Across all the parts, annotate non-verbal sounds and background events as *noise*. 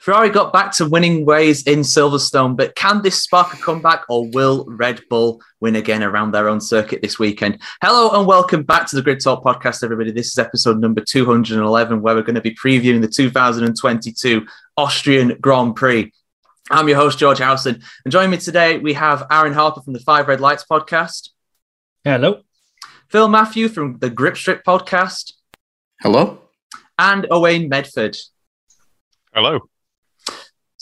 Ferrari got back to winning ways in Silverstone, but can this spark a comeback or will Red Bull win again around their own circuit this weekend? Hello and welcome back to the Grid Talk podcast, everybody. This is episode number 211, where we're going to be previewing the 2022 Austrian Grand Prix. I'm your host, George Howson, and joining me today, we have Aaron Harper from the Five Red Lights podcast. Hello. Phil Matthew from the Grip Strip podcast. Hello. And Owain Medford. Hello.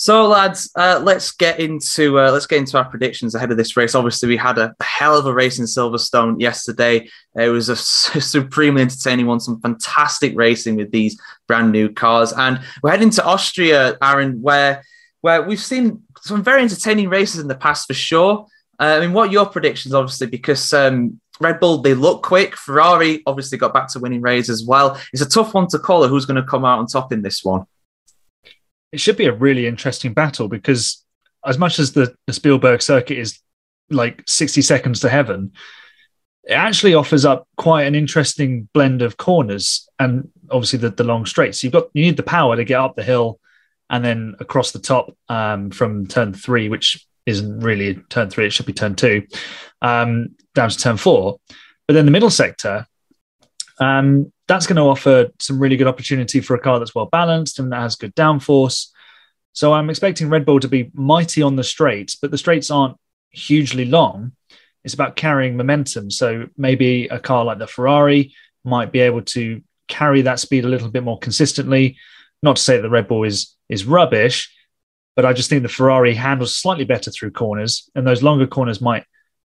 So, lads, uh, let's get into uh, let's get into our predictions ahead of this race. Obviously, we had a hell of a race in Silverstone yesterday. It was a *laughs* supremely entertaining one, some fantastic racing with these brand new cars, and we're heading to Austria, Aaron, where where we've seen some very entertaining races in the past for sure. Uh, I mean, what are your predictions, obviously, because um, Red Bull they look quick. Ferrari obviously got back to winning races as well. It's a tough one to call. Who's going to come out on top in this one? It should be a really interesting battle because as much as the, the Spielberg circuit is like 60 seconds to heaven, it actually offers up quite an interesting blend of corners and obviously the, the long straights. You've got you need the power to get up the hill and then across the top um, from turn three, which isn't really turn three, it should be turn two, um, down to turn four. But then the middle sector, um, that's going to offer some really good opportunity for a car that's well balanced and that has good downforce. So I'm expecting Red Bull to be mighty on the straights, but the straights aren't hugely long. It's about carrying momentum. So maybe a car like the Ferrari might be able to carry that speed a little bit more consistently. Not to say that the Red Bull is is rubbish, but I just think the Ferrari handles slightly better through corners, and those longer corners might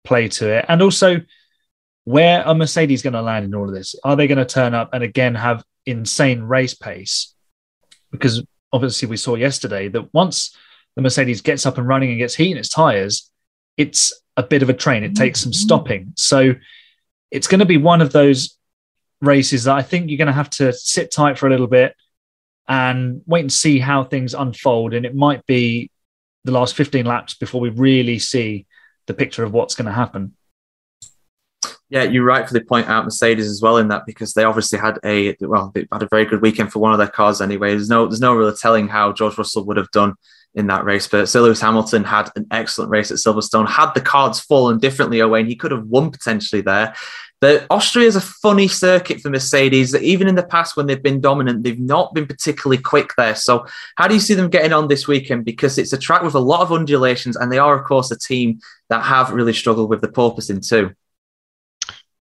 play to it. And also, where are Mercedes going to land in all of this? Are they going to turn up and again have insane race pace? Because obviously we saw yesterday that once the Mercedes gets up and running and gets heat in its tires, it's a bit of a train. It takes some mm-hmm. stopping. So it's going to be one of those races that I think you're going to have to sit tight for a little bit and wait and see how things unfold. And it might be the last 15 laps before we really see the picture of what's going to happen. Yeah, you rightfully point out Mercedes as well in that because they obviously had a well, they had a very good weekend for one of their cars anyway. There's no there's no real telling how George Russell would have done in that race. But Sir Lewis Hamilton had an excellent race at Silverstone. Had the cards fallen differently away, and he could have won potentially there. The Austria is a funny circuit for Mercedes. Even in the past, when they've been dominant, they've not been particularly quick there. So, how do you see them getting on this weekend? Because it's a track with a lot of undulations, and they are, of course, a team that have really struggled with the porpoising too.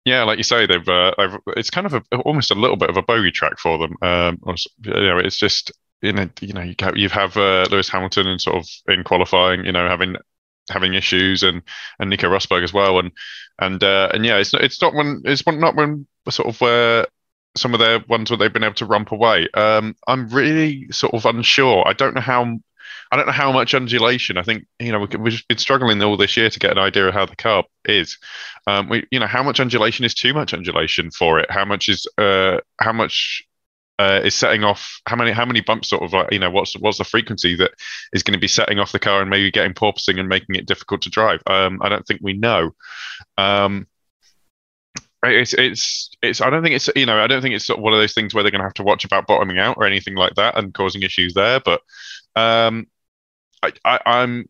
Yeah, like you say, they've, uh, they've it's kind of a, almost a little bit of a bogey track for them. Um, you know, it's just you know, you know, you have, you have uh, Lewis Hamilton and sort of in qualifying, you know, having having issues, and and Nico Rosberg as well, and and uh, and yeah, it's not it's not when it's not when sort of where some of their ones where they've been able to rump away. Um, I'm really sort of unsure. I don't know how I don't know how much undulation. I think you know we've been struggling all this year to get an idea of how the car is. Um, we, you know, how much undulation is too much undulation for it? How much is uh, how much uh, is setting off how many how many bumps sort of like you know what's what's the frequency that is going to be setting off the car and maybe getting porpoising and making it difficult to drive um, i don't think we know um, it's it's it's i don't think it's you know i don't think it's sort of one of those things where they're going to have to watch about bottoming out or anything like that and causing issues there but um, I, I, I'm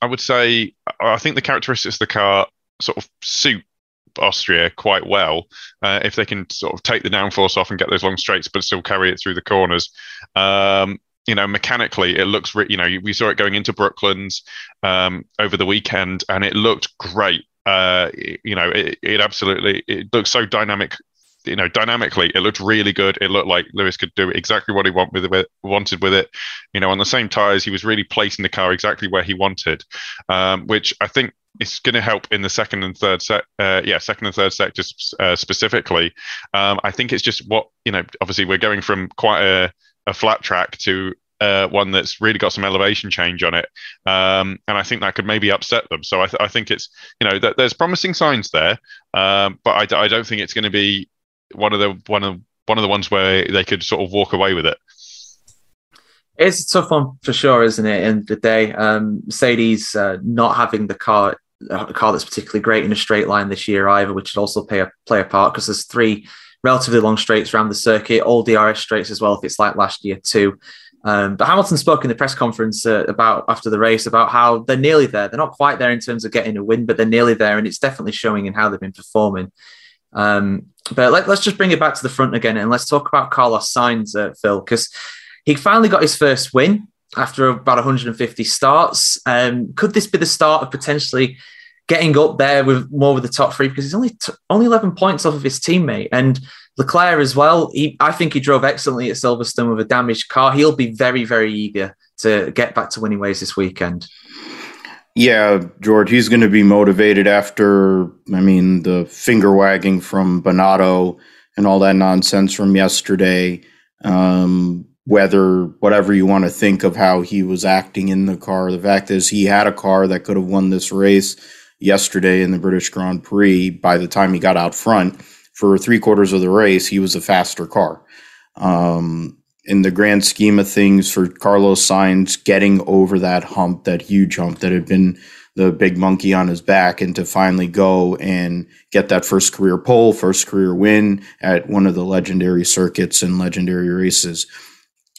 I would say I think the characteristics of the car sort of suit Austria quite well uh, if they can sort of take the downforce off and get those long straights, but still carry it through the corners. Um, you know, mechanically, it looks, re- you know, we saw it going into Brooklands um, over the weekend, and it looked great. Uh, you know, it, it absolutely it looks so dynamic you know, dynamically, it looked really good. It looked like Lewis could do exactly what he want with it, wanted with it. You know, on the same tires, he was really placing the car exactly where he wanted, um, which I think is going to help in the second and third set. Uh, yeah, second and third sectors uh, specifically. Um, I think it's just what you know. Obviously, we're going from quite a, a flat track to uh, one that's really got some elevation change on it, um, and I think that could maybe upset them. So I, th- I think it's you know th- there's promising signs there, um, but I, d- I don't think it's going to be one of the one of one of the ones where they could sort of walk away with it. It's a tough one for sure, isn't it? In the day, um, Mercedes uh, not having the car a car that's particularly great in a straight line this year either, which would also play a play a part because there's three relatively long straights around the circuit, all DRS straights as well. If it's like last year too. Um, but Hamilton spoke in the press conference uh, about after the race about how they're nearly there. They're not quite there in terms of getting a win, but they're nearly there, and it's definitely showing in how they've been performing. Um, but let, us just bring it back to the front again, and let's talk about Carlos Sainz, uh, Phil, because he finally got his first win after about 150 starts. Um, could this be the start of potentially getting up there with more with the top three? Because he's only t- only 11 points off of his teammate, and Leclerc as well. He, I think he drove excellently at Silverstone with a damaged car. He'll be very, very eager to get back to winning ways this weekend. Yeah, George, he's going to be motivated after, I mean, the finger wagging from Binotto and all that nonsense from yesterday. Um, whether, whatever you want to think of how he was acting in the car, the fact is he had a car that could have won this race yesterday in the British Grand Prix by the time he got out front for three quarters of the race, he was a faster car. Um, in the grand scheme of things, for Carlos Sainz getting over that hump, that huge hump that had been the big monkey on his back, and to finally go and get that first career pole, first career win at one of the legendary circuits and legendary races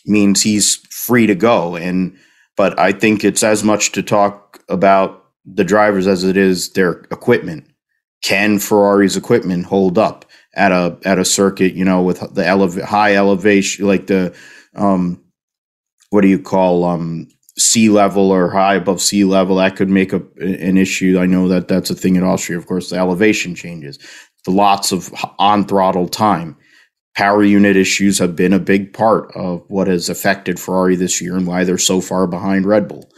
means he's free to go. And but I think it's as much to talk about the drivers as it is their equipment. Can Ferrari's equipment hold up? At a at a circuit, you know, with the elev- high elevation, like the um, what do you call um, sea level or high above sea level, that could make a, an issue. I know that that's a thing in Austria. Of course, the elevation changes, the lots of on throttle time. Power unit issues have been a big part of what has affected Ferrari this year and why they're so far behind Red Bull.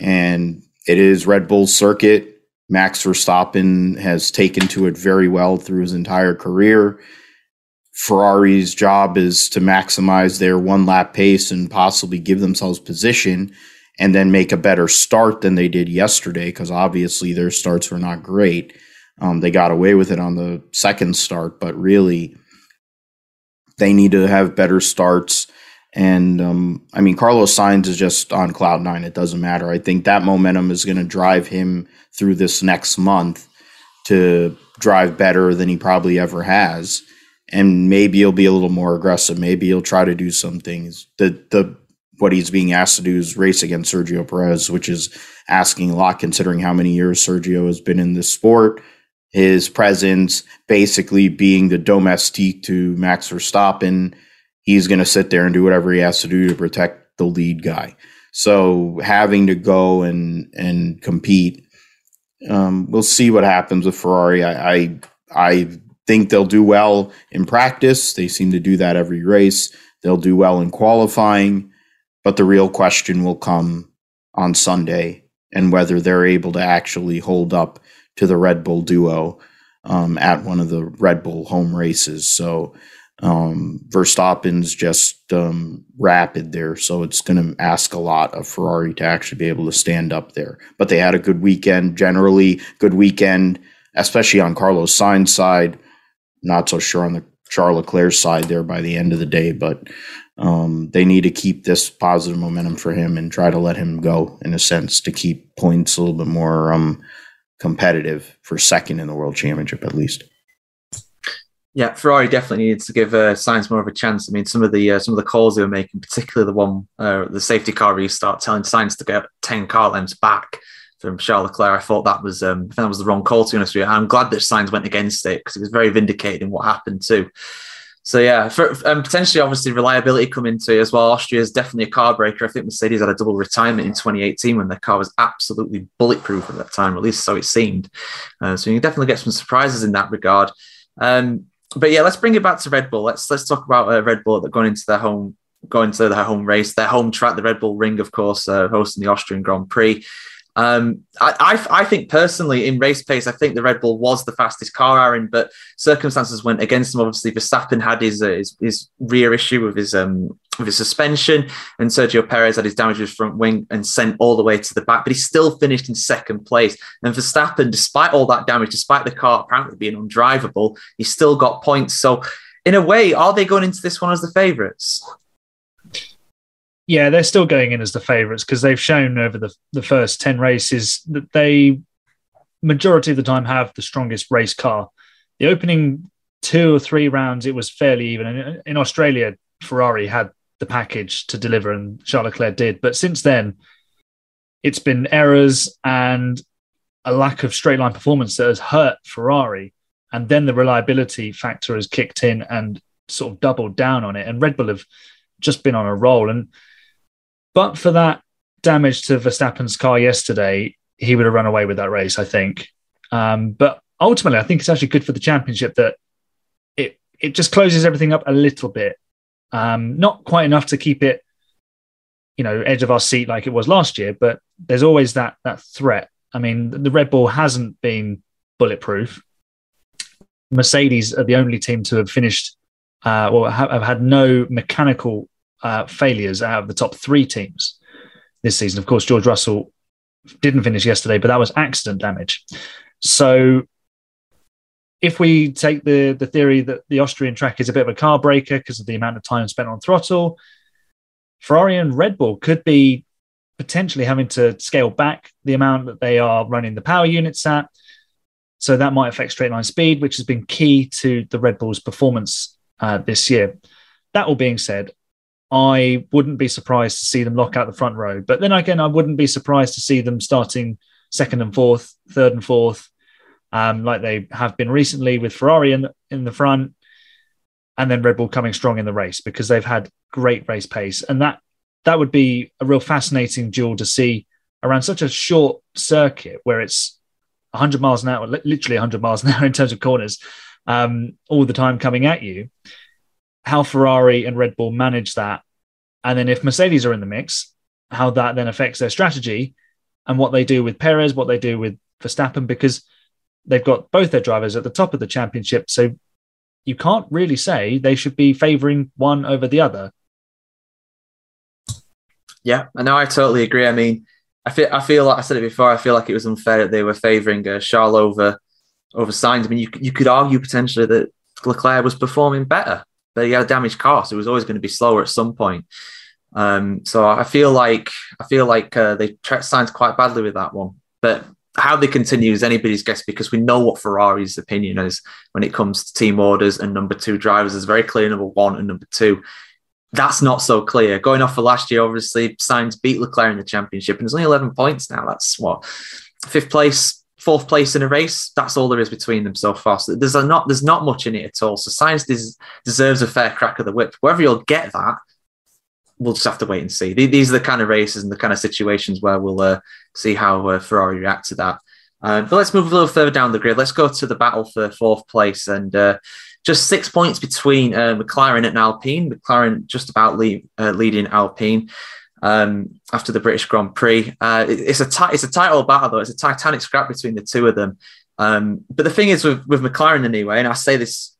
And it is Red Bull's circuit Max Verstappen has taken to it very well through his entire career. Ferrari's job is to maximize their one lap pace and possibly give themselves position and then make a better start than they did yesterday because obviously their starts were not great. Um, they got away with it on the second start, but really they need to have better starts. And um, I mean, Carlos Sainz is just on cloud nine. It doesn't matter. I think that momentum is going to drive him through this next month to drive better than he probably ever has. And maybe he'll be a little more aggressive. Maybe he'll try to do some things. The the what he's being asked to do is race against Sergio Perez, which is asking a lot considering how many years Sergio has been in this sport. His presence basically being the domestique to Max Verstappen. He's going to sit there and do whatever he has to do to protect the lead guy. So having to go and and compete um, we'll see what happens with Ferrari. I, I, I think they'll do well in practice. They seem to do that every race. They'll do well in qualifying, but the real question will come on Sunday and whether they're able to actually hold up to the Red Bull duo um, at one of the Red Bull home races. So um, Verstappen's just um, rapid there, so it's going to ask a lot of Ferrari to actually be able to stand up there. But they had a good weekend, generally good weekend, especially on Carlos Sainz's side. Not so sure on the Charles Leclerc side there by the end of the day, but um, they need to keep this positive momentum for him and try to let him go in a sense to keep points a little bit more um, competitive for second in the world championship at least. Yeah, Ferrari definitely needs to give uh, Sainz more of a chance. I mean, some of the uh, some of the calls they were making, particularly the one uh, the safety car restart, telling Sainz to get ten car lengths back from Charles Leclerc. I thought that was um, I that was the wrong call to be honest with you. I'm glad that Sainz went against it because it was very vindicated in what happened too. So yeah, for, um, potentially obviously reliability come into it as well. Austria is definitely a car breaker. I think Mercedes had a double retirement in 2018 when their car was absolutely bulletproof at that time, at least so it seemed. Uh, so you can definitely get some surprises in that regard. Um, but yeah, let's bring it back to Red Bull. Let's let's talk about uh, Red Bull that going into their home going to their home race, their home track, the Red Bull Ring, of course, uh, hosting the Austrian Grand Prix. Um, I, I, I, think personally in race pace, I think the Red Bull was the fastest car, Aaron, but circumstances went against him. Obviously, Verstappen had his, uh, his, his rear issue with his um with his suspension, and Sergio Perez had his damage his front wing and sent all the way to the back, but he still finished in second place. And Verstappen, despite all that damage, despite the car apparently being undrivable, he still got points. So, in a way, are they going into this one as the favourites? yeah, they're still going in as the favourites because they've shown over the, the first 10 races that they, majority of the time, have the strongest race car. The opening two or three rounds, it was fairly even. In, in Australia, Ferrari had the package to deliver, and Charles Leclerc did. But since then, it's been errors and a lack of straight line performance that has hurt Ferrari. And then the reliability factor has kicked in and sort of doubled down on it. And Red Bull have just been on a roll. And but for that damage to Verstappen's car yesterday, he would have run away with that race, I think. Um, but ultimately, I think it's actually good for the championship that it it just closes everything up a little bit. Um, not quite enough to keep it, you know, edge of our seat like it was last year, but there's always that that threat. I mean, the Red Bull hasn't been bulletproof. Mercedes are the only team to have finished uh, or have, had no mechanical uh, failures out of the top three teams this season. Of course, George Russell didn't finish yesterday, but that was accident damage. So if we take the the theory that the Austrian track is a bit of a car breaker because of the amount of time spent on throttle, Ferrari and Red Bull could be potentially having to scale back the amount that they are running the power units at. So that might affect straight line speed, which has been key to the Red Bull's performance uh, this year. That all being said, I wouldn't be surprised to see them lock out the front row. But then again, I wouldn't be surprised to see them starting second and fourth, third and fourth, um, like they have been recently with Ferrari in, in the front, and then Red Bull coming strong in the race because they've had great race pace. And that that would be a real fascinating duel to see around such a short circuit where it's 100 miles an hour, literally 100 miles an hour in terms of corners, um, all the time coming at you how Ferrari and Red Bull manage that. And then if Mercedes are in the mix, how that then affects their strategy and what they do with Perez, what they do with Verstappen, because they've got both their drivers at the top of the championship. So you can't really say they should be favoring one over the other. Yeah, I know. I totally agree. I mean, I feel I feel like I said it before. I feel like it was unfair that they were favouring uh, Charles over over Sainz. I mean, you you could argue potentially that Leclerc was performing better but he had a damaged car, so it was always going to be slower at some point. Um, so I feel like I feel like uh, they signed quite badly with that one. But how they continue is anybody's guess because we know what Ferrari's opinion is when it comes to team orders and number two drivers. It's very clear number one and number two. That's not so clear. Going off for last year, obviously, Sainz beat Leclerc in the championship, and there's only 11 points now. That's what fifth place fourth place in a race. That's all there is between them so far. So there's not there's not much in it at all. So Sainz des- deserves a fair crack of the whip. Whether you'll get that, we'll just have to wait and see. These are the kind of races and the kind of situations where we'll uh, see how uh, Ferrari react to that. Uh, but let's move a little further down the grid. Let's go to the battle for fourth place and. Uh, just six points between uh, McLaren and Alpine. McLaren just about uh, leading Alpine um, after the British Grand Prix. It, it's a t- it's a title battle though. It's a titanic scrap between the two of them. Um, but the thing is with with McLaren anyway, and I say this,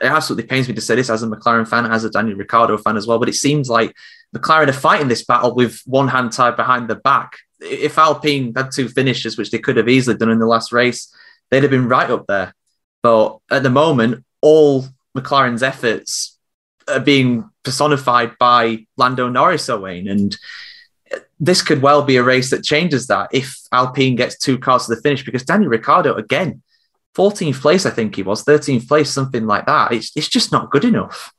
it absolutely pains me to say this as a McLaren fan, as a Daniel Ricciardo fan as well. But it seems like McLaren are fighting this battle with one hand tied behind the back. If Alpine had two finishes, which they could have easily done in the last race, they'd have been right up there. But at the moment, all McLaren's efforts are being personified by Lando Norris, Owain. And this could well be a race that changes that if Alpine gets two cars to the finish, because Daniel Ricciardo, again, 14th place, I think he was, 13th place, something like that. It's, it's just not good enough.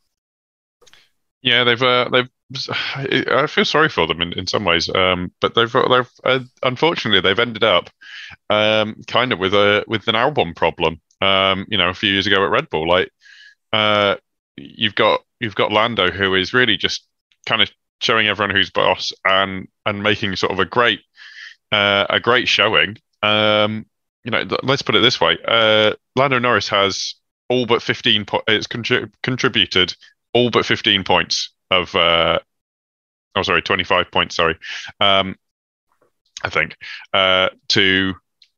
Yeah, they've uh, they've. *sighs* I feel sorry for them in, in some ways, um, but they've they've uh, unfortunately they've ended up um, kind of with a with an Albon problem. Um, you know, a few years ago at Red Bull, like uh, you've got you've got Lando who is really just kind of showing everyone who's boss and and making sort of a great uh, a great showing. Um, you know, let's put it this way: uh, Lando Norris has all but fifteen. Po- it's contri- contributed all but fifteen points of. Uh, oh, sorry, twenty-five points. Sorry, um, I think uh, to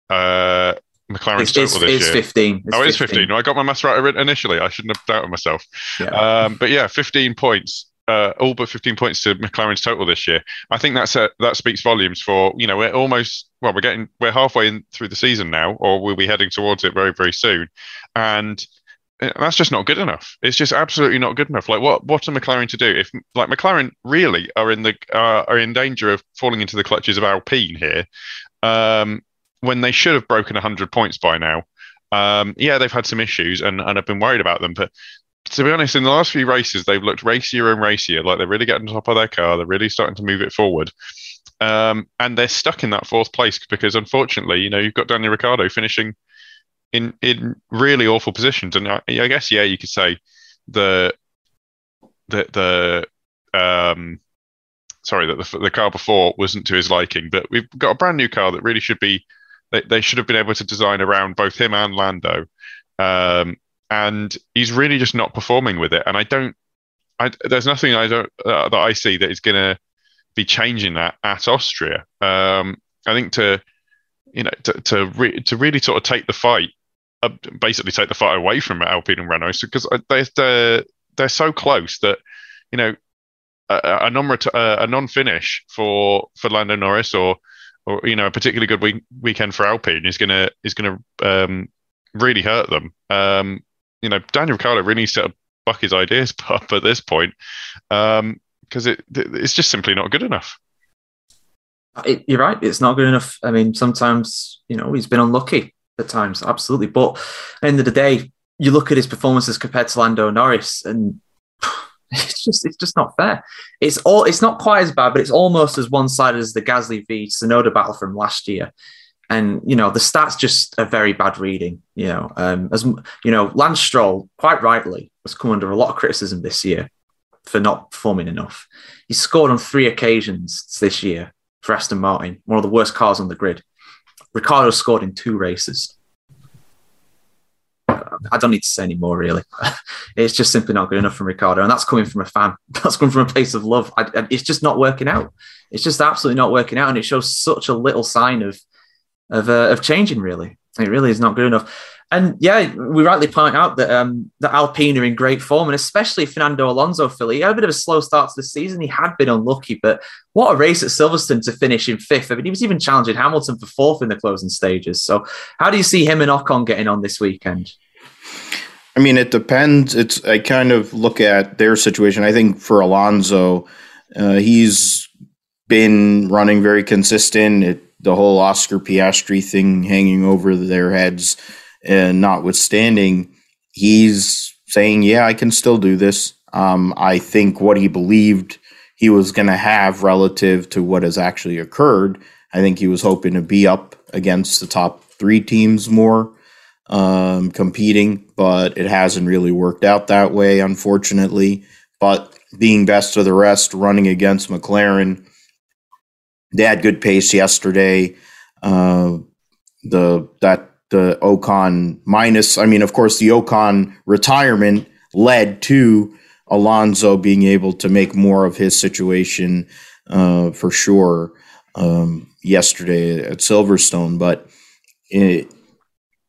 uh, McLaren's it's, total this it's year. 15. It's oh, it's 15. 15. I got my maths right initially. I shouldn't have doubted myself. Yeah. Um, but yeah, 15 points. Uh, all but 15 points to McLaren's total this year. I think that's a, that speaks volumes for you know we're almost well we're getting we're halfway in through the season now, or we'll be heading towards it very very soon, and that's just not good enough. It's just absolutely not good enough. Like what what are McLaren to do if like McLaren really are in the uh, are in danger of falling into the clutches of Alpine here? Um, when they should have broken 100 points by now. Um, yeah, they've had some issues and, and I've been worried about them, but to be honest, in the last few races, they've looked racier and racier. Like they're really getting on top of their car. They're really starting to move it forward. Um, and they're stuck in that fourth place because, unfortunately, you know, you've got Daniel Ricciardo finishing in in really awful positions. And I, I guess, yeah, you could say the the the um, sorry that the, the car before wasn't to his liking, but we've got a brand new car that really should be. They, they should have been able to design around both him and Lando. Um, and he's really just not performing with it. And I don't, I, there's nothing I don't uh, that I see that is going to be changing that at Austria. Um, I think to, you know, to to, re- to really sort of take the fight, uh, basically take the fight away from Alpine and Renault, because they they're they're so close that, you know, a, a non a non finish for for Lando Norris or or you know a particularly good week, weekend for Alpine is gonna is gonna um, really hurt them. Um, you know, Daniel Ricciardo really needs to buck his ideas *laughs* up at this point because um, it it's just simply not good enough. It, you're right. It's not good enough. I mean, sometimes you know he's been unlucky at times, absolutely. But end of the day, you look at his performances compared to Lando Norris, and *sighs* it's just it's just not fair. It's all it's not quite as bad, but it's almost as one sided as the Gasly v Tsunoda battle from last year and you know the stats just a very bad reading. You know, um, as you know, Lance Stroll quite rightly has come under a lot of criticism this year for not performing enough. He scored on three occasions this year for Aston Martin, one of the worst cars on the grid. Ricciardo scored in two races. I don't need to say any more, really. *laughs* it's just simply not good enough from Ricciardo, and that's coming from a fan. *laughs* That's coming from a place of love. I, it's just not working out. It's just absolutely not working out, and it shows such a little sign of of uh, of changing. Really, it really is not good enough. And yeah, we rightly point out that um, that Alpine are in great form, and especially Fernando Alonso. Philly he had a bit of a slow start to the season. He had been unlucky, but what a race at Silverstone to finish in fifth. I mean, he was even challenging Hamilton for fourth in the closing stages. So, how do you see him and Ocon getting on this weekend? I mean, it depends. It's I kind of look at their situation. I think for Alonso, uh, he's been running very consistent. It the whole Oscar Piastri thing hanging over their heads, and notwithstanding, he's saying, "Yeah, I can still do this." Um, I think what he believed he was going to have relative to what has actually occurred. I think he was hoping to be up against the top three teams more, um, competing, but it hasn't really worked out that way, unfortunately. But being best of the rest, running against McLaren they had good pace yesterday. Uh, the that the Ocon minus, I mean, of course, the Ocon retirement led to Alonso being able to make more of his situation uh, for sure um, yesterday at Silverstone. But it,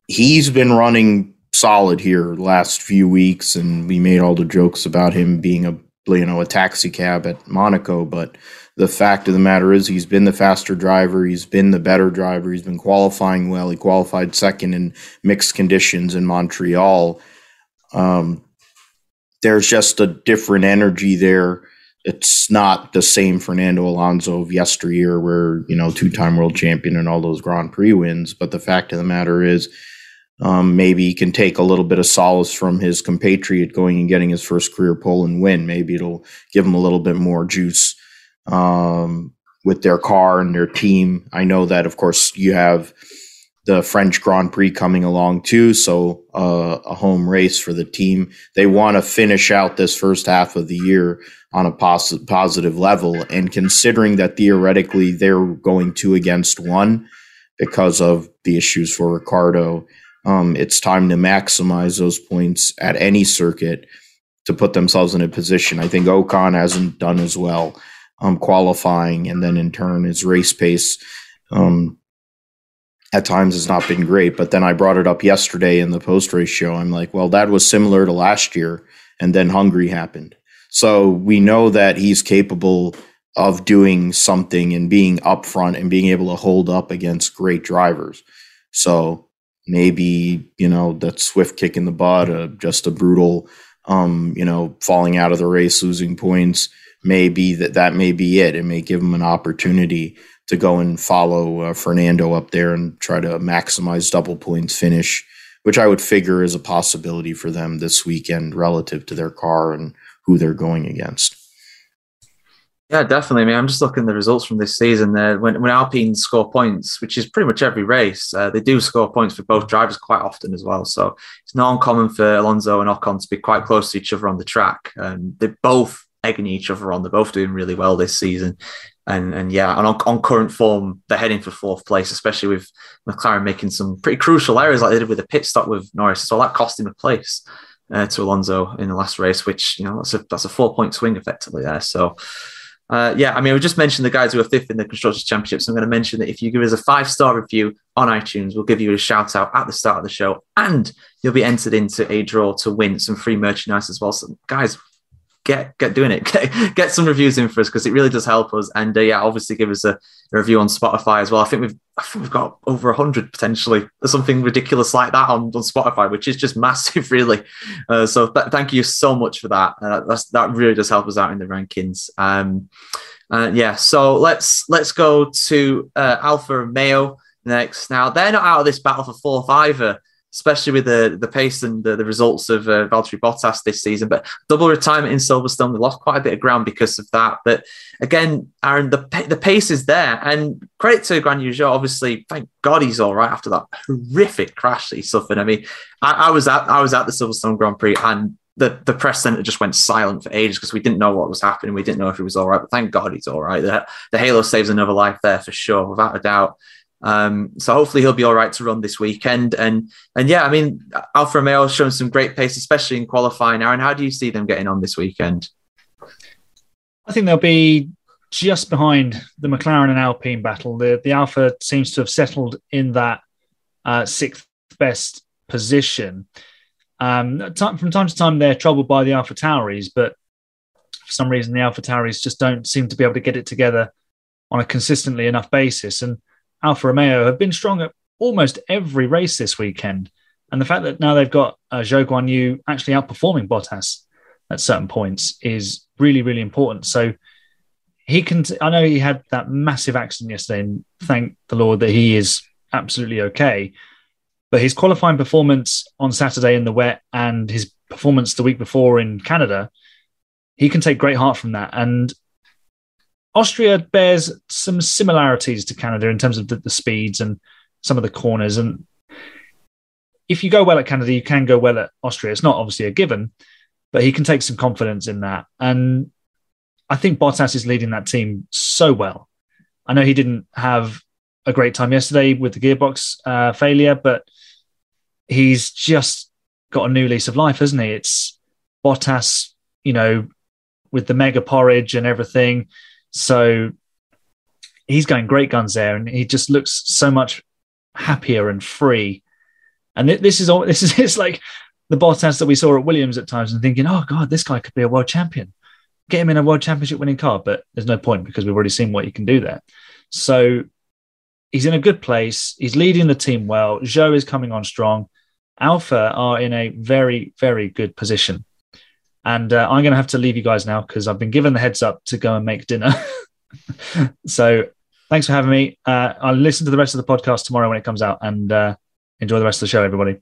he's been running solid here last few weeks, and we made all the jokes about him being a you know a taxi cab at Monaco, but the fact of the matter is he's been the faster driver he's been the better driver he's been qualifying well he qualified second in mixed conditions in montreal um, there's just a different energy there it's not the same fernando alonso of yesteryear where you know two-time world champion and all those grand prix wins but the fact of the matter is um, maybe he can take a little bit of solace from his compatriot going and getting his first career pole and win. Maybe it'll give him a little bit more juice um, with their car and their team. I know that, of course, you have the French Grand Prix coming along too, so uh, a home race for the team. They want to finish out this first half of the year on a pos- positive level, and considering that theoretically they're going two against one because of the issues for Ricciardo, um, it's time to maximize those points at any circuit to put themselves in a position. I think Ocon hasn't done as well um, qualifying, and then in turn his race pace um, at times has not been great. But then I brought it up yesterday in the post race show. I'm like, well, that was similar to last year, and then Hungary happened. So we know that he's capable of doing something and being upfront and being able to hold up against great drivers. So maybe you know that swift kick in the butt, uh, just a brutal, um, you know, falling out of the race, losing points may be that that may be it. It may give him an opportunity to go and follow uh, Fernando up there and try to maximize double points finish which I would figure is a possibility for them this weekend relative to their car and who they're going against. Yeah, definitely. I mean, I'm just looking at the results from this season. There, when when Alpine score points, which is pretty much every race, uh, they do score points for both drivers quite often as well. So it's not uncommon for Alonso and Ocon to be quite close to each other on the track. Um, they're both egging each other on. They're both doing really well this season. And and yeah, and on, on current form, they're heading for fourth place, especially with McLaren making some pretty crucial errors like they did with the pit stop with Norris. So that cost him a place uh, to Alonso in the last race, which you know that's a that's a four point swing effectively there. So. Uh, yeah, I mean, we just mentioned the guys who are fifth in the Constructors' Championship. So I'm going to mention that if you give us a five star review on iTunes, we'll give you a shout out at the start of the show and you'll be entered into a draw to win some free merchandise as well. So, guys, get get doing it. *laughs* Get, get some reviews in for us because it really does help us. And uh, yeah, obviously give us a, a, review on Spotify as well. I think we've I think we've got over hundred potentially something ridiculous like that on, on Spotify, which is just *laughs* massive, really. Uh, so th- thank you so much for that. Uh, that really does help us out in the rankings. Um, uh, yeah, so let's let's go to uh, Alfa Romeo next. Now they're not out of this battle for fourth either especially with the the pace and the, the results of uh, Valtteri Bottas this season. But double retirement in Silverstone, they lost quite a bit of ground because of that. But again, Aaron, the the pace is there, and credit to Guan Yu Zhou. Obviously, thank God he's all right after that horrific crash that he suffered. I mean, I, I was at I was at the Silverstone Grand Prix and. The, the press center just went silent for ages because we didn't know what was happening. We didn't know if he was all right, but thank God he's all right. The, the Halo saves another life there for sure, without a doubt. Um, so hopefully he'll be all right to run this weekend. And and yeah, I mean Alfa has shown some great pace, especially in qualifying. Aaron, how do you see them getting on this weekend? I think they'll be just behind the McLaren and Alpine battle. The the Alfa seems to have settled in that uh, sixth best position. Um, from time to time, they're troubled by the Alpha Tauris, but for some reason, the Alpha Tauris just don't seem to be able to get it together on a consistently enough basis. And Alfa Romeo have been strong at almost every race this weekend. And the fact that now they've got uh, Zhou Guan Yu actually outperforming Bottas at certain points is really, really important. So he can, t- I know he had that massive accident yesterday, and thank the Lord that he is absolutely okay. But his qualifying performance on Saturday in the wet and his performance the week before in Canada, he can take great heart from that. And Austria bears some similarities to Canada in terms of the, the, speeds and some of the corners. And if you go well at Canada, you can go well at Austria. It's not obviously a given, but he can take some confidence in that. And I think Bottas is leading that team so well. I know he didn't have a great time yesterday with the gearbox uh, failure, but he's just got a new lease of life, hasn't he? It's Bottas, you know, with the mega porridge and everything so he's going great guns there, and he just looks so much happier and free. And this is all. *laughs* This is it's like the Bottas that we saw at Williams at times, and thinking, "Oh God, this guy could be a world champion." Get him in a world championship winning car, but there's no point because we've already seen what he can do there. So he's in a good place. He's leading the team well. Zhou is coming on strong. Alfa are in a very, very good position. And uh, I'm going to have to leave you guys now because I've been given the heads up to go and make dinner. *laughs* so thanks for having me. Uh, I'll listen to the rest of the podcast tomorrow when it comes out and uh, enjoy the rest of the show, everybody.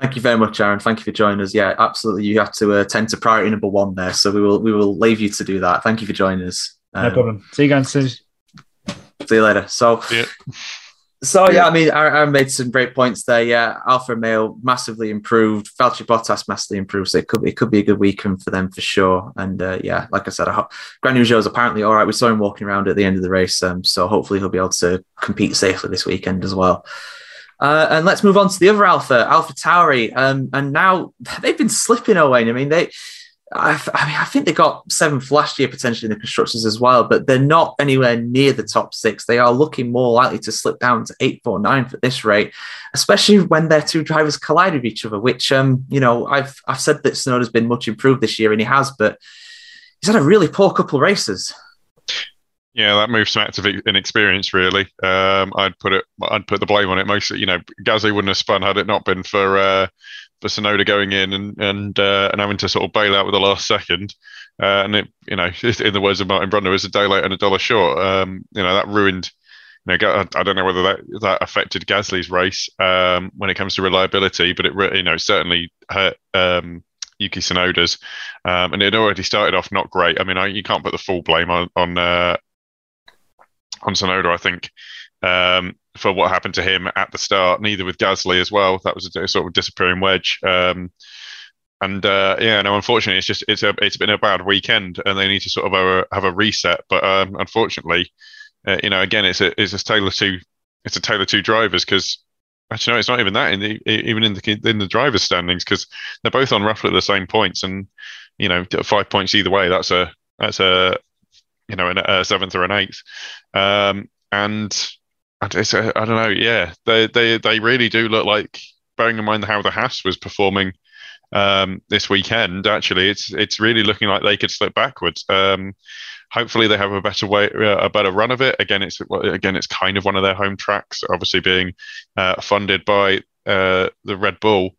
Thank you very much, Aaron. Thank you for joining us. Yeah, absolutely. You have to attend to priority number one there, so we will we will leave you to do that. Thank you for joining us. Um, no problem. See you guys soon. See you later. So. Yeah. So yeah, I mean, Aaron made some great points there. Yeah, Alpha Male massively improved. Valtteri Bottas massively improved. So it could it could be a good weekend for them for sure. And uh, yeah, like I said, Guan Yu Zhou is apparently all right. We saw him walking around at the end of the race, um, so hopefully he'll be able to compete safely this weekend as well. Uh, and let's move on to the other Alpha, Alpha Tauri. Um, and now *laughs* they've been slipping away. I mean, they I, I, mean, I think they got seventh last year potentially in the constructors as well, but they're not anywhere near the top six. They are looking more likely to slip down to eight, four, nine at this rate, especially when their two drivers collide with each other. Which, um, you know, I've I've said that Tsunoda's been much improved this year, and he has, but he's had a really poor couple of races. Yeah, that moves some active inexperience. Really, um, I'd put it. I'd put the blame on it mostly. You know, Gasly wouldn't have spun had it not been for uh, for Tsunoda going in and and uh, and having to sort of bail out with the last second. Uh, and it, you know, *laughs* in the words of Martin Brundle, is a day late and a dollar short. Um, you know, that ruined you know, I don't know whether that that affected Gasly's race um, when it comes to reliability, but it you know certainly hurt um, Yuki Tsunoda's, um, and it already started off not great. I mean, I, you can't put the full blame on on uh, on Tsunoda. I think um, for what happened to him at the start. Neither with Gasly as well. That was a, sort of disappearing wedge. Um, and uh, yeah, no, unfortunately, it's just it's a it's been a bad weekend, and they need to sort of have a, reset. But um, unfortunately, uh, you know, again, it's a it's a tale of two it's a tale of two drivers because actually no, it's not even that in the even in the in the drivers' standings because they're both on roughly the same points, and you know, five points either way. That's a that's a you know a seventh or an eighth, um, and I don't know. Yeah, they they they really do look like. Bearing in mind how the Haas was performing um, this weekend, actually, it's it's really looking like they could slip backwards. Um, hopefully, they have a better way, uh, a better run of it. Again, it's again, it's kind of one of their home tracks, obviously being uh, funded by uh, the Red Bull.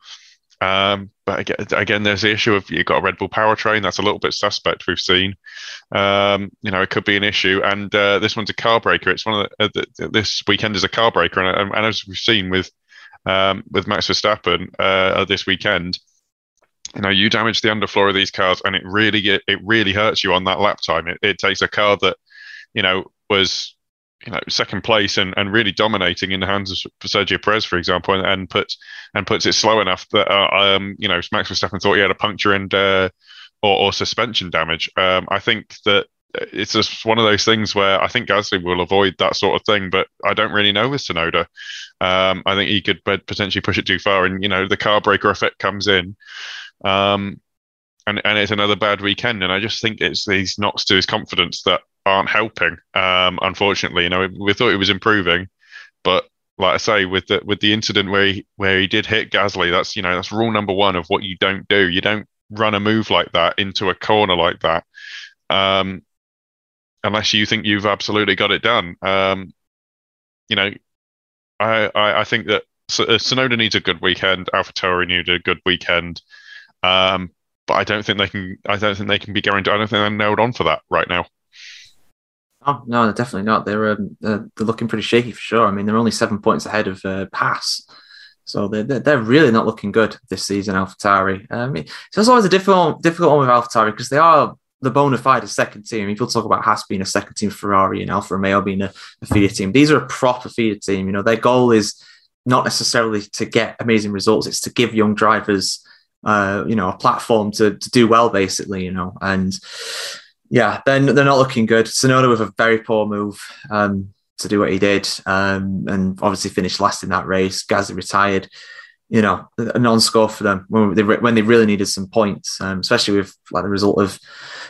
Um, but again, again, there's the issue of you've got a Red Bull powertrain that's a little bit suspect. We've seen, um, you know, it could be an issue, and uh, this one's a car breaker. It's one of the, uh, the, this weekend is a car breaker, and, and as we've seen with um, with Max Verstappen uh, this weekend, you know, you damage the underfloor of these cars, and it really it, it really hurts you on that lap time. It, it takes a car that, you know, was you know second place and, and really dominating in the hands of Sergio Perez, for example, and, and puts and puts it slow enough that uh, um you know Max Verstappen thought he had a puncture and uh, or, or suspension damage. Um, I think that it's just one of those things where I think Gasly will avoid that sort of thing, but I don't really know with Tsunoda. Um, I think he could potentially push it too far, and you know the car breaker effect comes in. Um, and, and it's another bad weekend. And I just think it's these knocks to his confidence that aren't helping. Um, unfortunately, you know, we, thought he was improving, but like I say, with the with the incident where he where he did hit Gasly, that's you know that's rule number one of what you don't do. You don't run a move like that into a corner like that, um, unless you think you've absolutely got it done. Um, you know, I, I, I think that Tsunoda needs a good weekend. AlphaTauri needs a good weekend. Um, but I don't think they can. I don't think they can be guaranteed. I don't think they're nailed on for that right now. Oh no, definitely not. They're um, they're, they're, looking pretty shaky for sure. I mean, they're only seven points ahead of uh, Haas, so they're, they're really not looking good this season. AlphaTauri. Um, so it's always a difficult difficult one with AlphaTauri because they are the bona fide second team. People talk about Haas being a second team Ferrari and Alfa Romeo being a, a feeder team. These are a proper feeder team. You know, their goal is not necessarily to get amazing results; it's to give young drivers uh, you know, a platform to, to do well, basically, you know. And yeah, they're, they're not looking good. Tsunoda with a very poor move um, to do what he did, um, and obviously finished last in that race. Gasly retired. You know, a non-score for them when they when they really needed some points, um, especially with like the result of,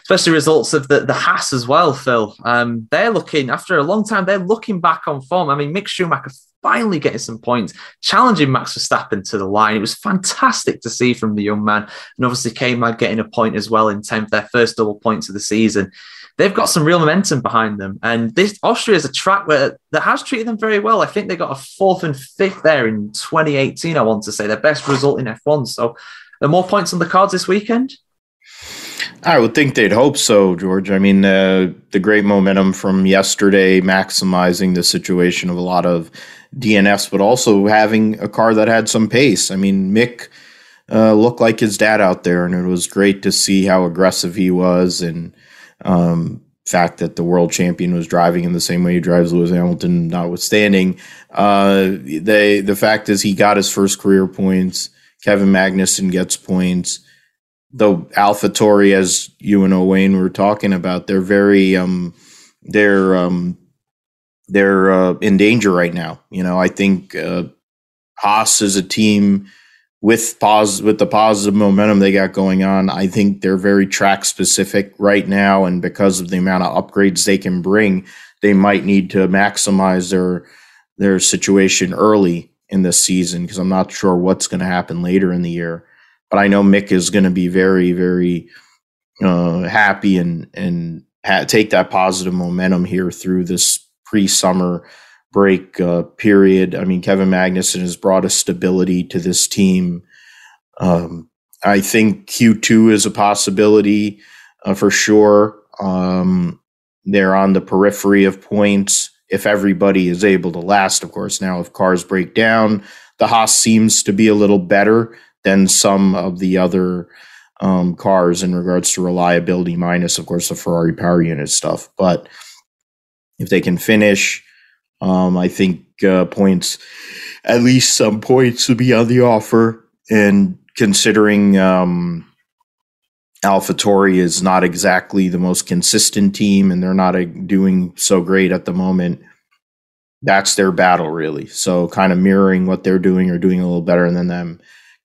especially results of the the Haas as well. Phil, um, they're looking after a long time. They're looking back on form. I mean, Mick Schumacher finally getting some points, challenging Max Verstappen to the line. It was fantastic to see from the young man. And obviously, K-Mag getting a point as well in 10th, their first double points of the season. They've got some real momentum behind them. And this Austria is a track where that has treated them very well. I think they got a fourth and fifth there in 2018, I want to say, their best result in F1. So, are more points on the cards this weekend? I would think they'd hope so, George. I mean, uh, the great momentum from yesterday, maximizing the situation of a lot of DNFs, but also having a car that had some pace. I mean, Mick uh, looked like his dad out there, and it was great to see how aggressive he was, and um, fact that the world champion was driving in the same way he drives Lewis Hamilton, notwithstanding. Uh, they the fact is he got his first career points. Kevin Magnussen gets points. The AlphaTauri, as you and Owain were talking about, they're very um, they're um, they're uh, in danger right now. You know, I think uh, Haas is a team with pos- with the positive momentum they got going on. I think they're very track specific right now, and because of the amount of upgrades they can bring, they might need to maximize their their situation early in this season because I'm not sure what's going to happen later in the year. But I know Mick is going to be very, very uh, happy and and ha- take that positive momentum here through this pre-summer break uh, period. I mean, Kevin Magnussen has brought a stability to this team. Um, I think Q2 is a possibility uh, for sure. Um, they're on the periphery of points if everybody is able to last, of course. Now, if cars break down, the Haas seems to be a little better than some of the other um, cars in regards to reliability, minus, of course, the Ferrari power unit stuff. But if they can finish, um, I think uh, points, at least some points, to be on the offer. And considering um, AlphaTauri is not exactly the most consistent team and they're not uh, doing so great at the moment, that's their battle, really. So, kind of mirroring what they're doing or doing a little better than them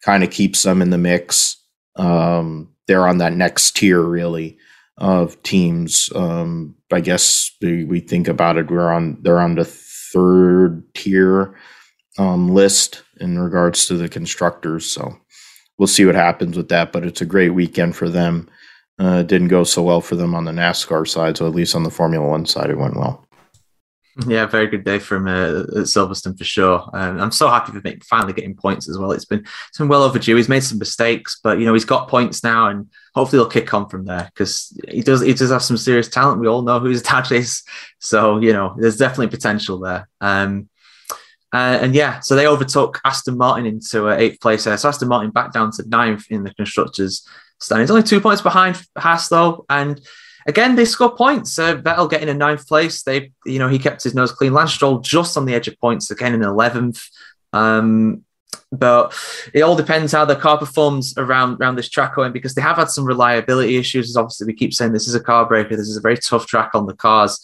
kind of keeps them in the mix. Um, they're on that next tier, really, of teams. Um, I guess we, we think about it, we're on, they're on the third tier um, list in regards to the constructors. So, we'll see what happens with that. But it's a great weekend for them. Uh, didn't go so well for them on the NASCAR side, so at least on the Formula One side, it went well. Yeah, very good day from uh, Silverstone for sure. Um, I'm so happy for making, finally getting points as well. It's been it's been well overdue. He's made some mistakes, but you know he's got points now, and hopefully he'll kick on from there because he does he does have some serious talent. We all know who his *laughs* dad is, so you know there's definitely potential there. Um, uh, and yeah, so they overtook Aston Martin into uh, eighth place there. So Aston Martin back down to ninth in the constructors standings. Only two points behind Haas though, and again they score points. Uh, Vettel getting a ninth place. They, you know, he kept his nose clean. Lance Stroll just on the edge of points again in eleventh. Um, but it all depends how the car performs around around this track going because they have had some reliability issues. As obviously, we keep saying this is a car breaker. This is a very tough track on the cars.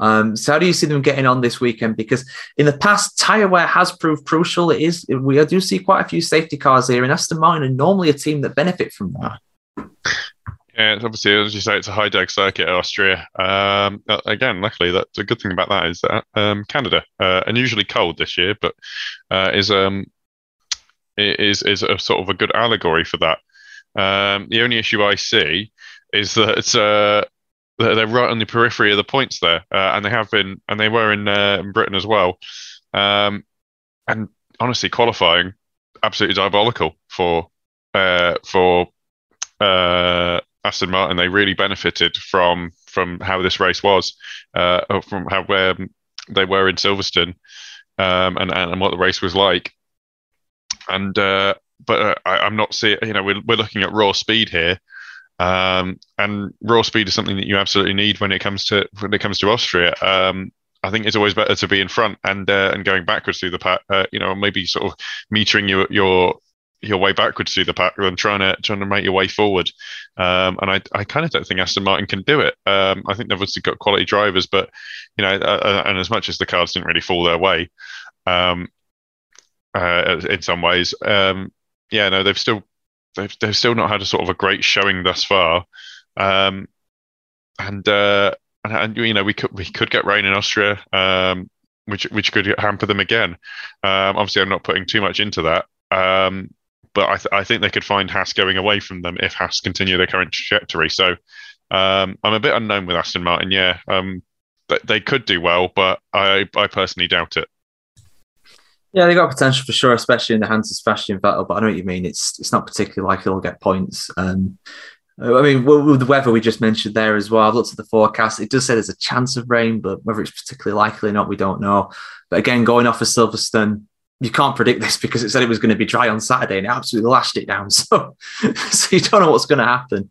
Um, so how do you see them getting on this weekend? Because in the past, tyre wear has proved crucial. It is we do see quite a few safety cars here, and Aston Martin are normally a team that benefit from that. Yeah, it's obviously as you say, it's a high drag circuit, in Austria. Um, uh, again, luckily, that the good thing about that is that um, Canada, uh, unusually cold this year, but uh, is um is is a sort of a good allegory for that. Um, the only issue I see is that uh, they're right on the periphery of the points there, uh, and they have been, and they were in, uh, in Britain as well. Um, and honestly, qualifying absolutely diabolical for uh, for uh, Aston Martin. They really benefited from from how this race was, uh, from how where they were in Silverstone, um, and and what the race was like. And uh, but I, am not seeing, you know, we're we're looking at raw speed here. Um, and raw speed is something that you absolutely need when it comes to when it comes to Austria. Um, I think it's always better to be in front and uh, and going backwards through the pack. Uh, you know, maybe sort of metering your your your way backwards through the pack than trying to trying to make your way forward. Um, and I, I kind of don't think Aston Martin can do it. Um, I think they've obviously got quality drivers, but you know, uh, uh and as much as the cars didn't really fall their way, um, uh, in some ways, um, yeah, no, they've still they've they've still not had a sort of a great showing thus far, um, and, uh, and, and you know we could we could get rain in Austria, um, which which could hamper them again. Obviously, I'm not putting too much into that, um, but I th- I think they could find Haas going away from them if Haas continue their current trajectory. So um, I'm a bit unknown with Aston Martin. Yeah, um, they could do well, but I I personally doubt it. Yeah, they got potential for sure, especially in the hands of Sebastian Vettel. But I know what you mean. It's it's not particularly likely they'll get points. Um, I mean, with the weather we just mentioned there as well, I've looked at the forecast. It does say there's a chance of rain, but whether it's particularly likely or not, we don't know. But again, going off of Silverstone, you can't predict this because it said it was going to be dry on Saturday and it absolutely lashed it down. *laughs* So, so you don't know what's going to happen.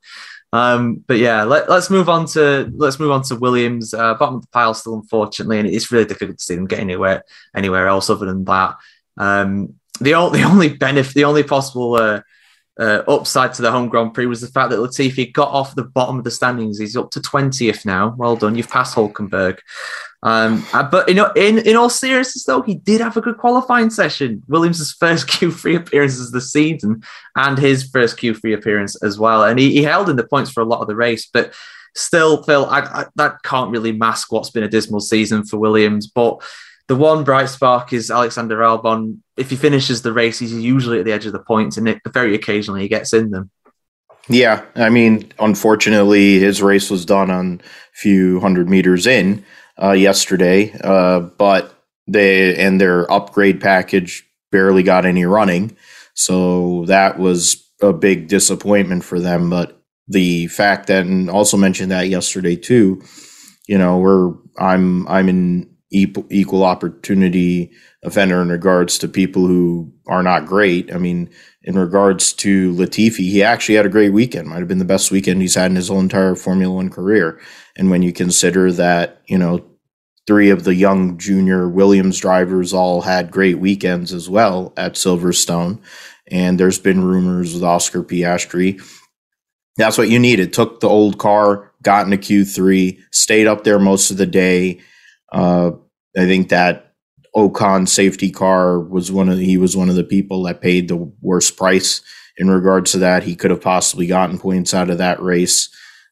Um, but yeah, let, us move on to let's move on to Williams. Uh, bottom of the pile still, unfortunately, and it's really difficult to see them get anywhere anywhere else other than that. Um, the, *laughs* the only benefit, the only possible uh, uh, upside to the home Grand Prix was the fact that Latifi got off the bottom of the standings. He's up to twentieth now. Well done, you've passed Hulkenberg. Um, uh, but in, in in all seriousness, though, he did have a good qualifying session. Williams' first *laughs* Q3 appearances the season and his first Q3 appearance as well. And he, he held in the points for a lot of the race, but still, Phil, I, I, that can't really mask what's been a dismal season for Williams. But the one bright spark is Alexander Albon. If he finishes the race, he's usually at the edge of the points, and it, very occasionally he gets in them. Yeah, I mean, unfortunately, his race was done on a few hundred meters in uh, yesterday, uh, but they and their upgrade package barely got any running, so that was a big disappointment for them. But the fact that, and also mentioned that yesterday too, you know, we're I'm I'm in equal opportunity offender in regards to people who are not great. I mean, in regards to Latifi, he actually had a great weekend. Might have been the best weekend he's had in his whole entire Formula One career. And when you consider that, you know, three of the young junior Williams drivers all had great weekends as well at Silverstone, and there's been rumors with Oscar Piastri. That's what you needed. Took the old car, got into Q3, stayed up there most of the day. Uh, I think that Ocon safety car was one of he was one of the people that paid the worst price in regards to that. He could have possibly gotten points out of that race.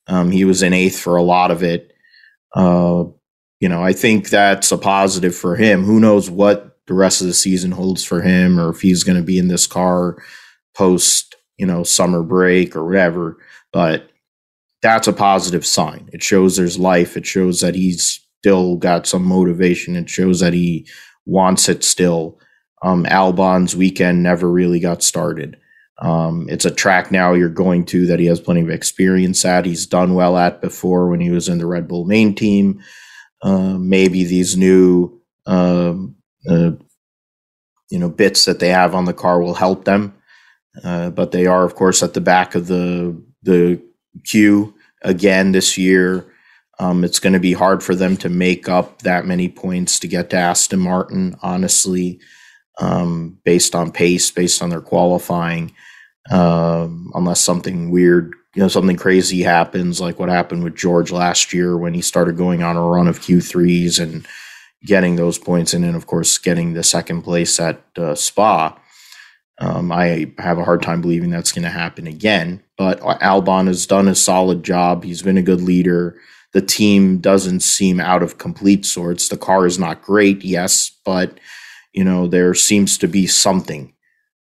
Um, he was in eighth for a lot of it. Uh, you know, I think that's a positive for him. Who knows what the rest of the season holds for him, or if he's going to be in this car post, you know, summer break or whatever. But that's a positive sign. It shows there's life. It shows that he's still got some motivation. It shows that he wants it still. Um, Albon's weekend never really got started. Um, it's a track now you're going to that he has plenty of experience at. He's done well at before when he was in the Red Bull main team. Uh, maybe these new, um, uh, you know, bits that they have on the car will help them. Uh, but they are, of course, at the back of the the queue again this year. Um, it's going to be hard for them to make up that many points to get to Aston Martin, honestly, um, based on pace, based on their qualifying, um, unless something weird, you know, something crazy happens, like what happened with George last year when he started going on a run of Q3s and getting those points, and then, of course, getting the second place at uh, Spa. Um, I have a hard time believing that's going to happen again. But Albon has done a solid job. He's been a good leader the team doesn't seem out of complete sorts. The car is not great, yes, but you know there seems to be something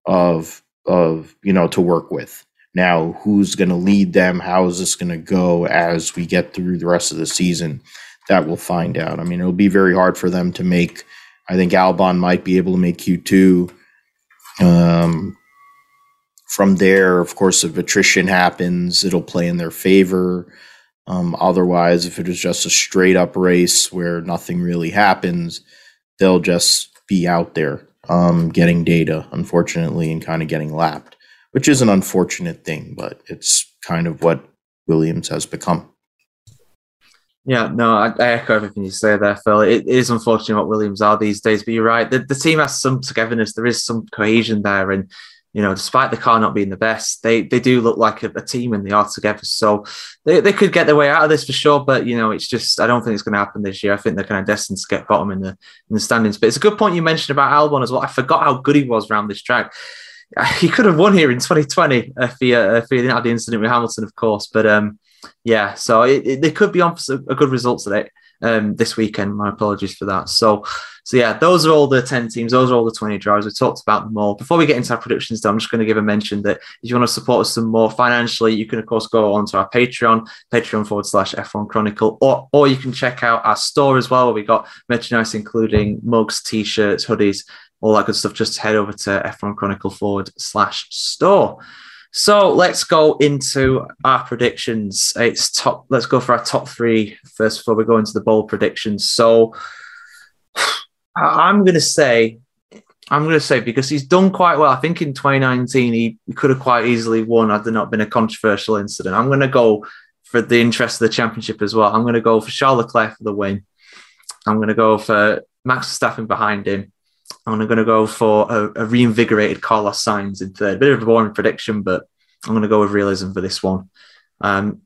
of of you know to work with. Now, who's going to lead them? How is this going to go as we get through the rest of the season? That we'll find out. I mean, it'll be very hard for them to make. I think Albon might be able to make Q two. Um, from there, of course, if attrition happens, it'll play in their favor. Um, otherwise, if it is just a straight up race where nothing really happens, they'll just be out there um, getting data, unfortunately, and kind of getting lapped, which is an unfortunate thing, but it's kind of what Williams has become. Yeah, no, I, I echo everything you say there, Phil. It is unfortunate what Williams are these days, but you're right. The, the team has some togetherness. There is some cohesion there, and you know, despite the car not being the best, they they do look like a, a, team and they are together. So they, they could get their way out of this for sure. But you know, it's just I don't think it's going to happen this year. I think they're kind of destined to get bottom in the in the standings. But it's a good point you mentioned about Albon as well. I forgot how good he was around this track. *laughs* He could have won here in 2020 if he uh, if he didn't have the incident with Hamilton, of course. But um, yeah, so it, it, they could be on for a good result today um, this weekend. My apologies for that. So, so yeah, those are all the 10 teams. Those are all the 20 drivers. We talked about them all. Before we get into our predictions, though, I'm just going to give a mention that if you want to support us some more financially, you can, of course, go onto our Patreon, patreon forward slash F1 Chronicle, or, or you can check out our store as well, where we got merchandise, including mugs, t shirts, hoodies, all that good stuff. Just head over to F1 Chronicle forward slash store. So let's go into our predictions. It's top. Let's go for our top three first before we go into the bold predictions. So *sighs* I'm going to say, I'm going to say because he's done quite well. I think in 2019 he, could have quite easily won had there not been a controversial incident. I'm going to go for the interest of the championship as well. I'm going to go for Charles Leclerc for the win. I'm going to go for Max Verstappen behind him. I'm going to go for a, a, reinvigorated Carlos Sainz in third. Bit of a boring prediction, but I'm going to go with realism for this one. Um,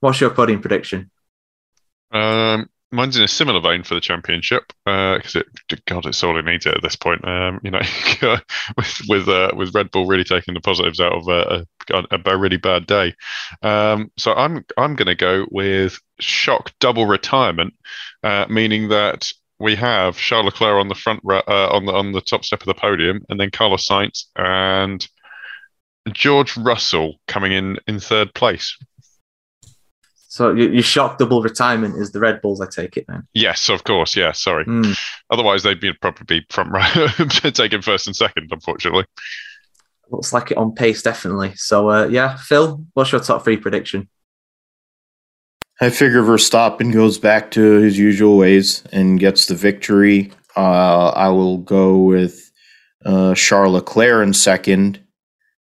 what's your podium prediction? Um, mine's in a similar vein for the championship because uh, it, God, it sorely needs it at this point. Um, you know, *laughs* with with uh, with Red Bull really taking the positives out of a, a, a really bad day. Um, so I'm I'm going to go with shock double retirement, uh, meaning that we have Charles Leclerc on the front uh, on the on the top step of the podium, and then Carlos Sainz and George Russell coming in in third place. So your shock double retirement is the Red Bulls, I take it then. Yes, of course. Yeah, sorry. Mm. Otherwise, they'd be probably be front row, *laughs* taking first and second. Unfortunately, looks like it on pace, definitely. So uh, yeah, Phil, what's your top three prediction? I figure Verstappen goes back to his usual ways and gets the victory. Uh, I will go with uh, Charles Leclerc in second,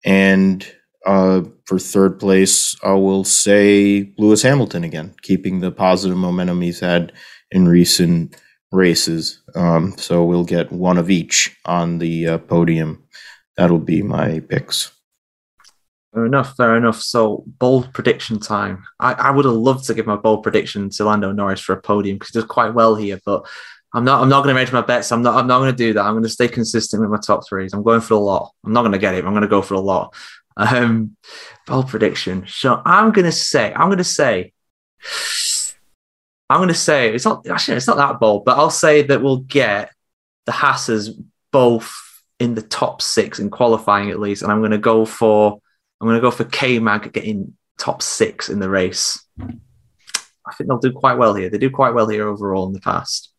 and uh, for third place, I will say Lewis Hamilton again, keeping the positive momentum he's had in recent races. Um, so we'll get one of each on the uh, podium. That'll be my picks. Fair enough, fair enough. So bold prediction time. I, I would have loved to give my bold prediction to Lando Norris for a podium because he does quite well here, but I'm not I'm not gonna make my bets. I'm not I'm not gonna do that. I'm gonna stay consistent with my top threes. I'm going for a lot. I'm not gonna get it. I'm gonna go for a lot. Um bold prediction. So I'm gonna say, I'm gonna say I'm gonna say it's not actually it's not that bold, but I'll say that we'll get the Hasses both in the top six in qualifying at least. And I'm gonna go for I'm going to go for K Mag getting top six in the race. I think they'll do quite well here. They do quite well here overall in the past.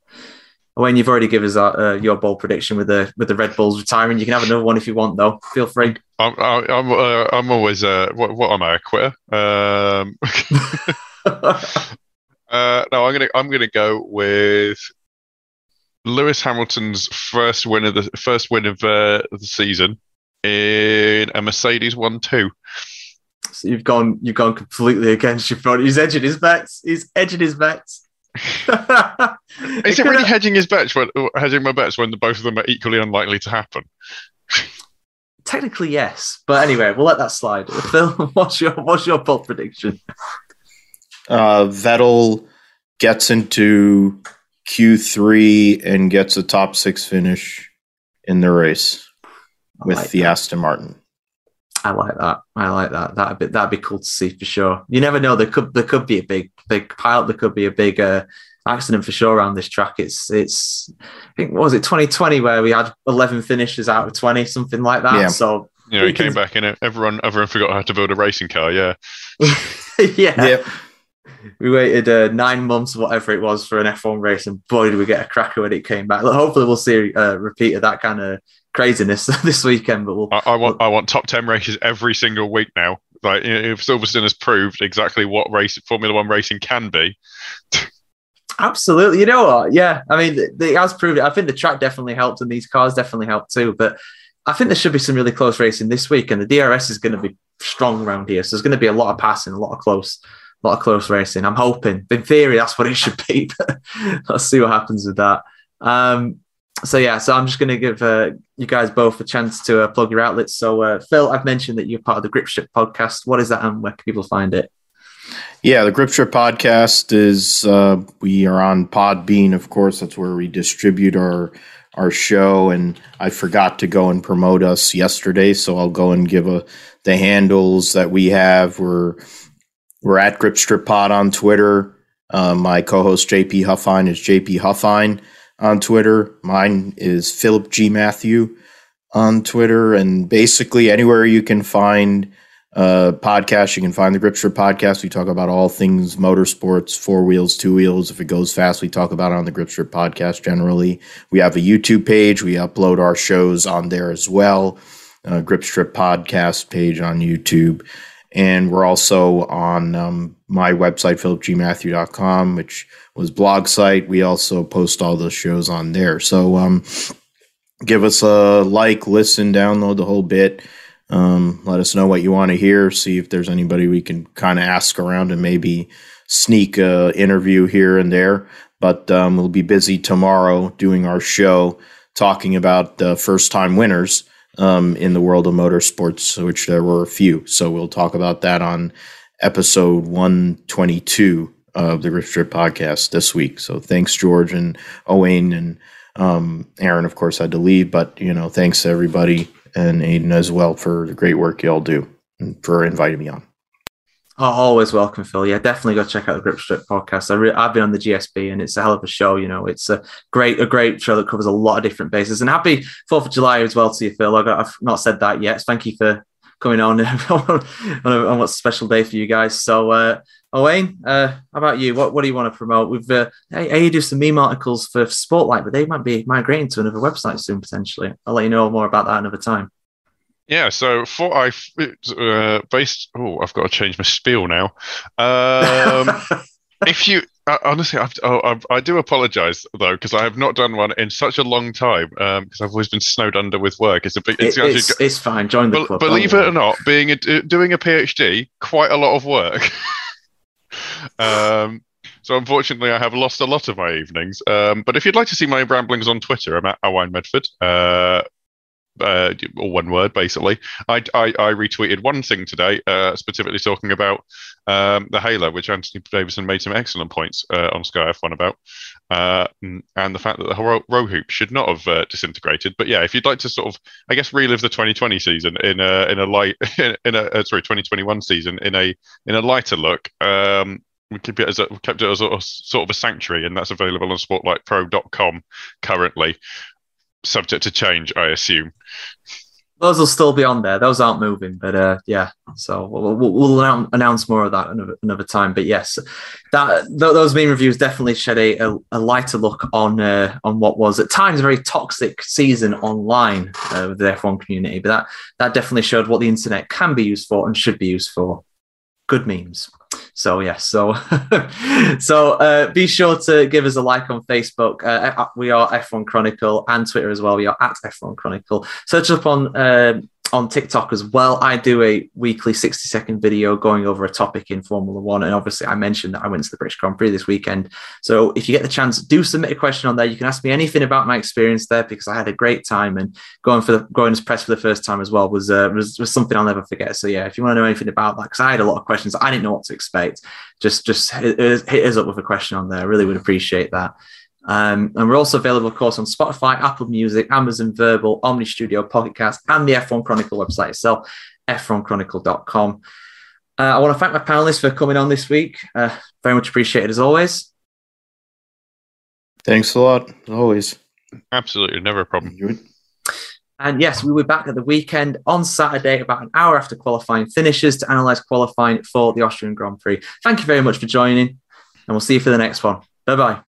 When you've already given us uh, your bold prediction with the with the Red Bulls retiring, you can have another one if you want, though. Feel free. I'm I'm uh, I'm always uh, what what am I a quitter? Um, *laughs* uh, no, I'm gonna I'm gonna go with Lewis Hamilton's first win of the first win of uh, the season in a Mercedes one two. So you've gone you've gone completely against your front. He's edging his bets. He's edging his bets. *laughs* Is it really hedging his bets when hedging my bets when the, both of them are equally unlikely to happen? Technically, yes, but anyway, we'll let that slide. *laughs* Phil, what's your what's your bold prediction? Uh, Vettel gets into Q3 and gets a top six finish in the race with like the that. Aston Martin. I like that. I like that. That'd be that'd be cool to see for sure. You never know. There could there could be a big big pile. There could be a big uh, accident for sure around this track. It's it's I think what was it 2020 where we had 11 finishes out of 20, something like that. Yeah. So you know, he came back in it. Everyone everyone forgot how to build a racing car. Yeah. *laughs* yeah. Yep. We waited uh, nine months, whatever it was, for an F1 race, and boy, did we get a cracker when it came back. hopefully, we'll see a repeat of that kind of craziness *laughs* this weekend. But we'll, I, I want I want top ten races every single week now. Like if Silverstone has proved exactly what race Formula One racing can be. Absolutely, you know what? Yeah, I mean, it has proved it. I think the track definitely helped, and these cars definitely helped too. But I think there should be some really close racing this week, and the DRS is going to be strong around here. So there's going to be a lot of passing, a lot of close, a lot of close racing. I'm hoping, in theory, that's what it should be. *laughs* But let's see what happens with that. Um, so yeah, so I'm just going to give uh, you guys both a chance to uh, plug your outlets. So uh, Phil, I've mentioned that you're part of the Grip Strip podcast. What is that, and where can people find it? Yeah, the Grip Strip podcast is uh, we are on Podbean, of course. That's where we distribute our our show. And I forgot to go and promote us yesterday, so I'll go and give a the handles that we have. We're we're at Grip Strip Pod on Twitter. Uh, my co-host JP Huffine is JP Huffine on Twitter. Mine is Philip G. Matthew on Twitter. And basically, anywhere you can find uh, podcast, you can find the Grip Strip podcast. We talk about all things motorsports, four wheels, two wheels. If it goes fast, we talk about it on the Grip Strip podcast generally. We have a YouTube page. We upload our shows on there as well. Uh, Grip Strip podcast page on YouTube. And we're also on um, my website, philipgmatthew.com, which was blog site. We also post all the shows on there. So um, give us a like, listen, download the whole bit. Um, let us know what you want to hear. See if there's anybody we can kind of ask around and maybe sneak a interview here and there. But um, we'll be busy tomorrow doing our show talking about the first time winners um, in the world of motorsports, which there were a few. So we'll talk about that on episode 122 of the Grip Strip podcast this week. So thanks, George and Owain and um, Aaron, of course, had to leave, but you know, thanks everybody and Aiden as well for the great work y'all do and for inviting me on. Oh, always welcome, Phil. Yeah, definitely go check out the Grip Strip podcast. I re- I've been on the GSP, and it's a hell of a show. You know, it's a great, a great show that covers a lot of different bases. And happy Fourth of July as well to you, Phil. I've not said that yet. Thank you for coming on *laughs* on, a, on what's a special day for you guys. So, uh, Owain, uh, how about you? What what do you want to promote? We've uh, hey, you do some meme articles for Sportlight, but they might be migrating to another website soon potentially. I'll let you know more about that another time. Yeah, so for I uh, based. Oh, I've got to change my spiel now. Um, *laughs* if you uh, honestly, I've, oh, I've, i do apologise though because I have not done one in such a long time because um, I've always been snowed under with work. It's a big. It's, it, it's, it's fine. Join the club. Believe it or not, being a, doing a PhD, quite a lot of work. *laughs* um, so unfortunately, I have lost a lot of my evenings. Um, but if you'd like to see my ramblings on Twitter, I'm at Owain Medford. Uh, uh, or one word basically. I, I, I retweeted one thing today, uh, specifically talking about um, the Halo, which Anthony Davidson made some excellent points uh, on Sky F1 about, uh, and the fact that the roll, hoop should not have uh, disintegrated. But yeah, if you'd like to sort of, I guess, relive the 2020 season in a in a light *laughs* in a uh, sorry 2021 season in a in a lighter look. Um, we keep it as a, kept it as a, sort of a sanctuary, and that's available on SportLightPro.com currently subject to change, I assume. Those will still be on there. Those aren't moving, but uh, yeah. So we'll, we'll, we'll, announce more of that another, another time. But yes, that th- those meme reviews definitely shed a, a, a lighter look on uh, on what was at times a very toxic season online uh, with the F1 community. But that that definitely showed what the internet can be used for and should be used for. Good memes. So yes, so *laughs* so uh, be sure to give us a like on Facebook. Uh, we are F1 Chronicle and Twitter as well. We are at F1 Chronicle. Search up on uh, on TikTok as well. I do a weekly 60 second video going over a topic in Formula One. And obviously, I mentioned that I went to the British Grand Prix this weekend. So if you get the chance, do submit a question on there. You can ask me anything about my experience there because I had a great time. And going for the going as press for the first time as well was, uh, was, was something I'll never forget. So yeah, if you want to know anything about that, because I had a lot of questions, I didn't know what to expect. Just just hit, hit us up with a question on there. I really would appreciate that. Um, and we're also available, of course, on Spotify, Apple Music, Amazon Verbal, Omny Studio, Pocket Cast, and the F1 Chronicle website itself, f1chronicle.com. Uh, I want to thank my panelists for coming on this week. Uh, very much appreciated as always. Thanks a lot, always. Absolutely, never a problem. And yes, we will be back at the weekend on Saturday, about an hour after qualifying finishes, to analyse qualifying for the Austrian Grand Prix. Thank you very much for joining, and we'll see you for the next one. Bye bye.